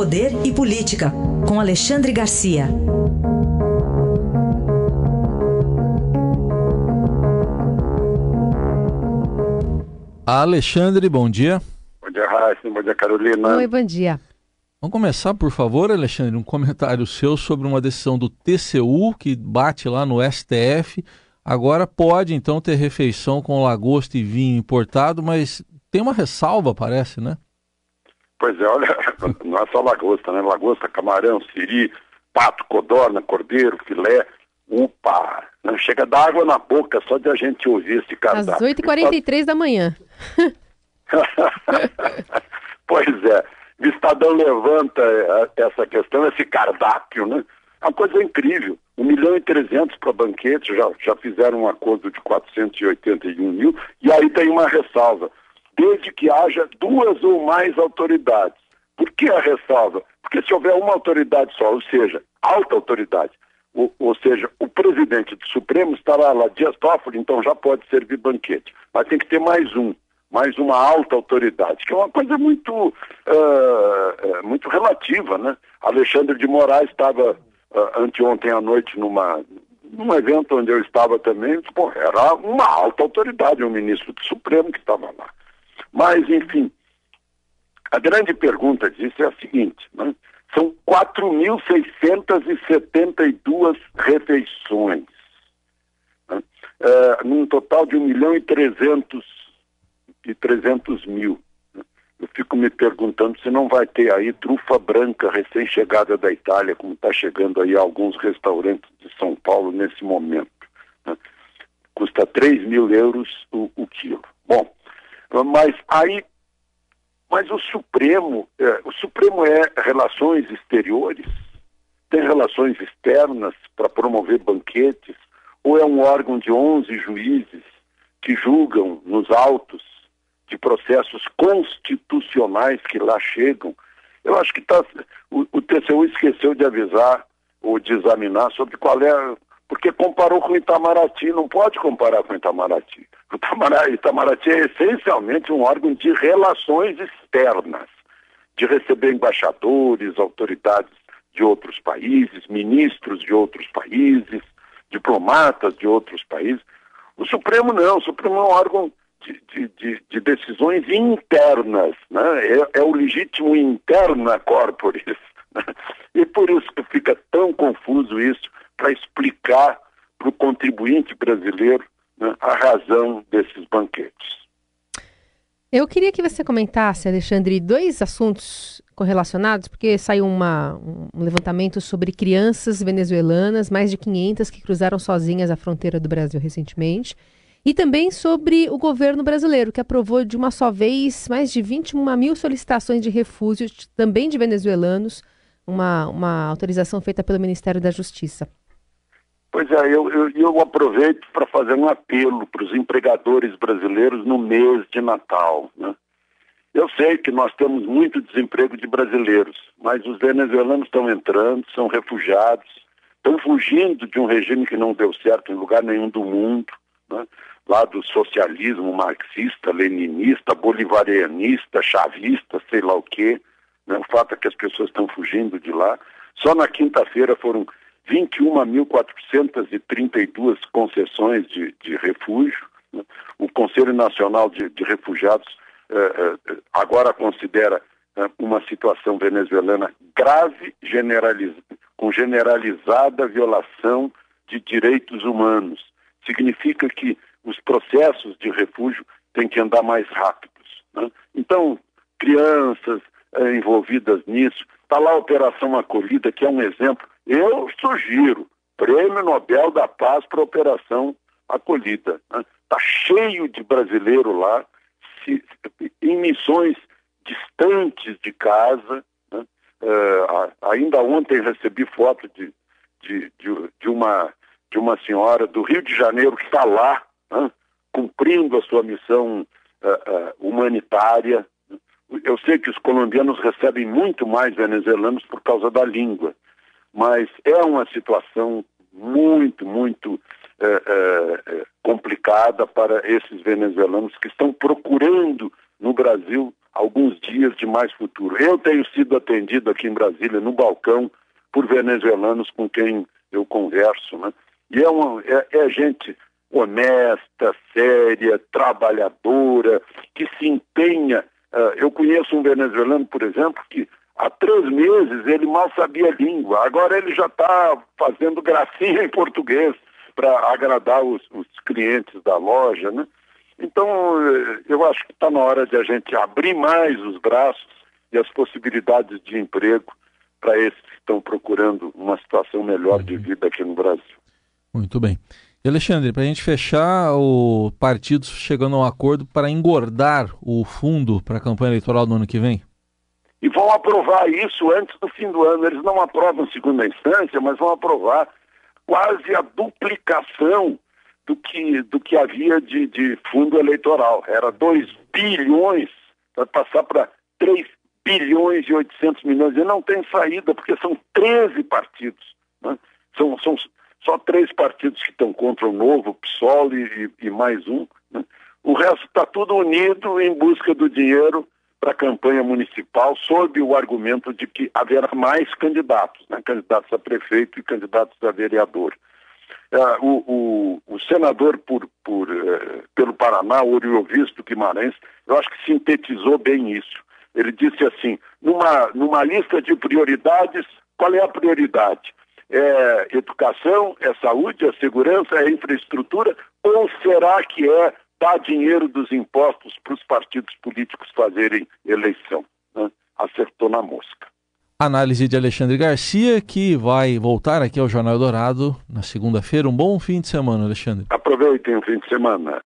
Poder e Política, com Alexandre Garcia. Alexandre, bom dia. Bom dia, Raíssa. Bom dia, Carolina. Oi, bom dia. Vamos começar, por favor, Alexandre, um comentário seu sobre uma decisão do TCU que bate lá no STF. Agora pode, então, ter refeição com lagosta e vinho importado, mas tem uma ressalva, parece, né? Pois é, olha, não é só lagosta, né? Lagosta, camarão, siri, pato, codorna, cordeiro, filé. Upa! Não chega d'água na boca só de a gente ouvir esse cardápio. Às 8h43 da manhã. pois é. O Estadão levanta essa questão, esse cardápio, né? É uma coisa incrível. 1 milhão e 300 para banquete, já, já fizeram um acordo de 481 mil, e aí tem uma ressalva desde que haja duas ou mais autoridades. Por que a ressalva? Porque se houver uma autoridade só, ou seja, alta autoridade, ou, ou seja, o presidente do Supremo estará lá, Dias Toffoli, então já pode servir banquete. Mas tem que ter mais um, mais uma alta autoridade, que é uma coisa muito, uh, muito relativa, né? Alexandre de Moraes estava uh, anteontem à noite numa, num evento onde eu estava também, bom, era uma alta autoridade, um ministro do Supremo que estava lá. Mas, enfim, a grande pergunta disso é a seguinte: né? são 4.672 refeições, né? é, num total de 1 milhão e 300, e 300 mil. Né? Eu fico me perguntando se não vai ter aí trufa branca recém-chegada da Itália, como está chegando aí a alguns restaurantes de São Paulo nesse momento. Né? Custa 3 mil euros o, mas aí, mas o Supremo, é, o Supremo é relações exteriores, tem relações externas para promover banquetes, ou é um órgão de 11 juízes que julgam nos autos de processos constitucionais que lá chegam. Eu acho que tá, o, o TCU esqueceu de avisar ou de examinar sobre qual é porque comparou com Itamaraty, não pode comparar com Itamaraty. Itamaraty, Itamaraty é essencialmente um órgão de relações externas, de receber embaixadores, autoridades de outros países, ministros de outros países, diplomatas de outros países. O Supremo não, o Supremo é um órgão de, de, de, de decisões internas, né? é, é o legítimo interna corporis. Né? E por isso que fica tão confuso isso para explicar para o contribuinte brasileiro né, a razão desses banquetes. Eu queria que você comentasse, Alexandre, dois assuntos correlacionados, porque saiu uma, um levantamento sobre crianças venezuelanas, mais de 500 que cruzaram sozinhas a fronteira do Brasil recentemente, e também sobre o governo brasileiro, que aprovou de uma só vez mais de 21 mil solicitações de refúgio, também de venezuelanos, uma, uma autorização feita pelo Ministério da Justiça. Pois é, eu, eu, eu aproveito para fazer um apelo para os empregadores brasileiros no mês de Natal. Né? Eu sei que nós temos muito desemprego de brasileiros, mas os venezuelanos estão entrando, são refugiados, estão fugindo de um regime que não deu certo em lugar nenhum do mundo, né? lá do socialismo marxista, leninista, bolivarianista, chavista, sei lá o quê. Né? O fato é que as pessoas estão fugindo de lá. Só na quinta-feira foram 21.432 concessões de, de refúgio. Né? O Conselho Nacional de, de Refugiados eh, eh, agora considera eh, uma situação venezuelana grave, generaliz... com generalizada violação de direitos humanos. Significa que os processos de refúgio têm que andar mais rápidos. Né? Então, crianças envolvidas nisso, está lá a Operação Acolhida, que é um exemplo eu sugiro Prêmio Nobel da Paz para a Operação Acolhida. Está né? Cheio de brasileiro lá, se, em missões distantes de casa. Né? É, ainda ontem recebi foto de, de, de, de, uma, de uma senhora do Rio de Janeiro que está lá, né? cumprindo a sua missão uh, uh, humanitária. Eu sei que os colombianos recebem muito mais venezuelanos por causa da língua mas é uma situação muito, muito é, é, complicada para esses venezuelanos que estão procurando no Brasil alguns dias de mais futuro. Eu tenho sido atendido aqui em Brasília, no balcão, por venezuelanos com quem eu converso, né? E é, uma, é, é gente honesta, séria, trabalhadora, que se empenha. Uh, eu conheço um venezuelano, por exemplo, que há três meses ele mal sabia a língua, agora ele já está fazendo gracinha em português para agradar os, os, clientes da loja, né? Então, eh, eu acho que está na hora de a gente abrir mais os braços e as possibilidades de emprego para esses que estão procurando uma situação melhor de uhum. vida aqui no Brasil. Muito bem. E Alexandre, para a gente fechar, o partido chegando a um acordo para engordar o fundo para a campanha eleitoral do ano que vem? E vão aprovar isso antes do fim do ano. Eles não aprovam segunda instância, mas vão aprovar quase a duplicação do que, do que havia de, de fundo eleitoral. Era 2 bilhões, vai passar para 3 bilhões e 800 milhões. E não tem saída, porque são 13 partidos. Né? São, são só três partidos que estão contra o novo, PSOL e, e mais um. Né? O resto está tudo unido em busca do dinheiro para a campanha municipal, sob o argumento de que haverá mais candidatos, né? candidatos a prefeito e candidatos a vereador. Uh, o, o, o, senador por, por, uh, pelo Paraná, Oriovisto Guimarães, eu acho que sintetizou bem isso. Ele disse assim: numa, numa lista de prioridades, qual é a prioridade? é educação, é saúde, é segurança, é infraestrutura, ou será que é dar dinheiro dos impostos para os partidos políticos fazerem eleição? Né? Acertou na mosca. Análise de Alexandre Garcia, que vai voltar aqui ao Jornal Dourado na segunda-feira. Um bom fim de semana, Alexandre. Aproveitem o fim de semana.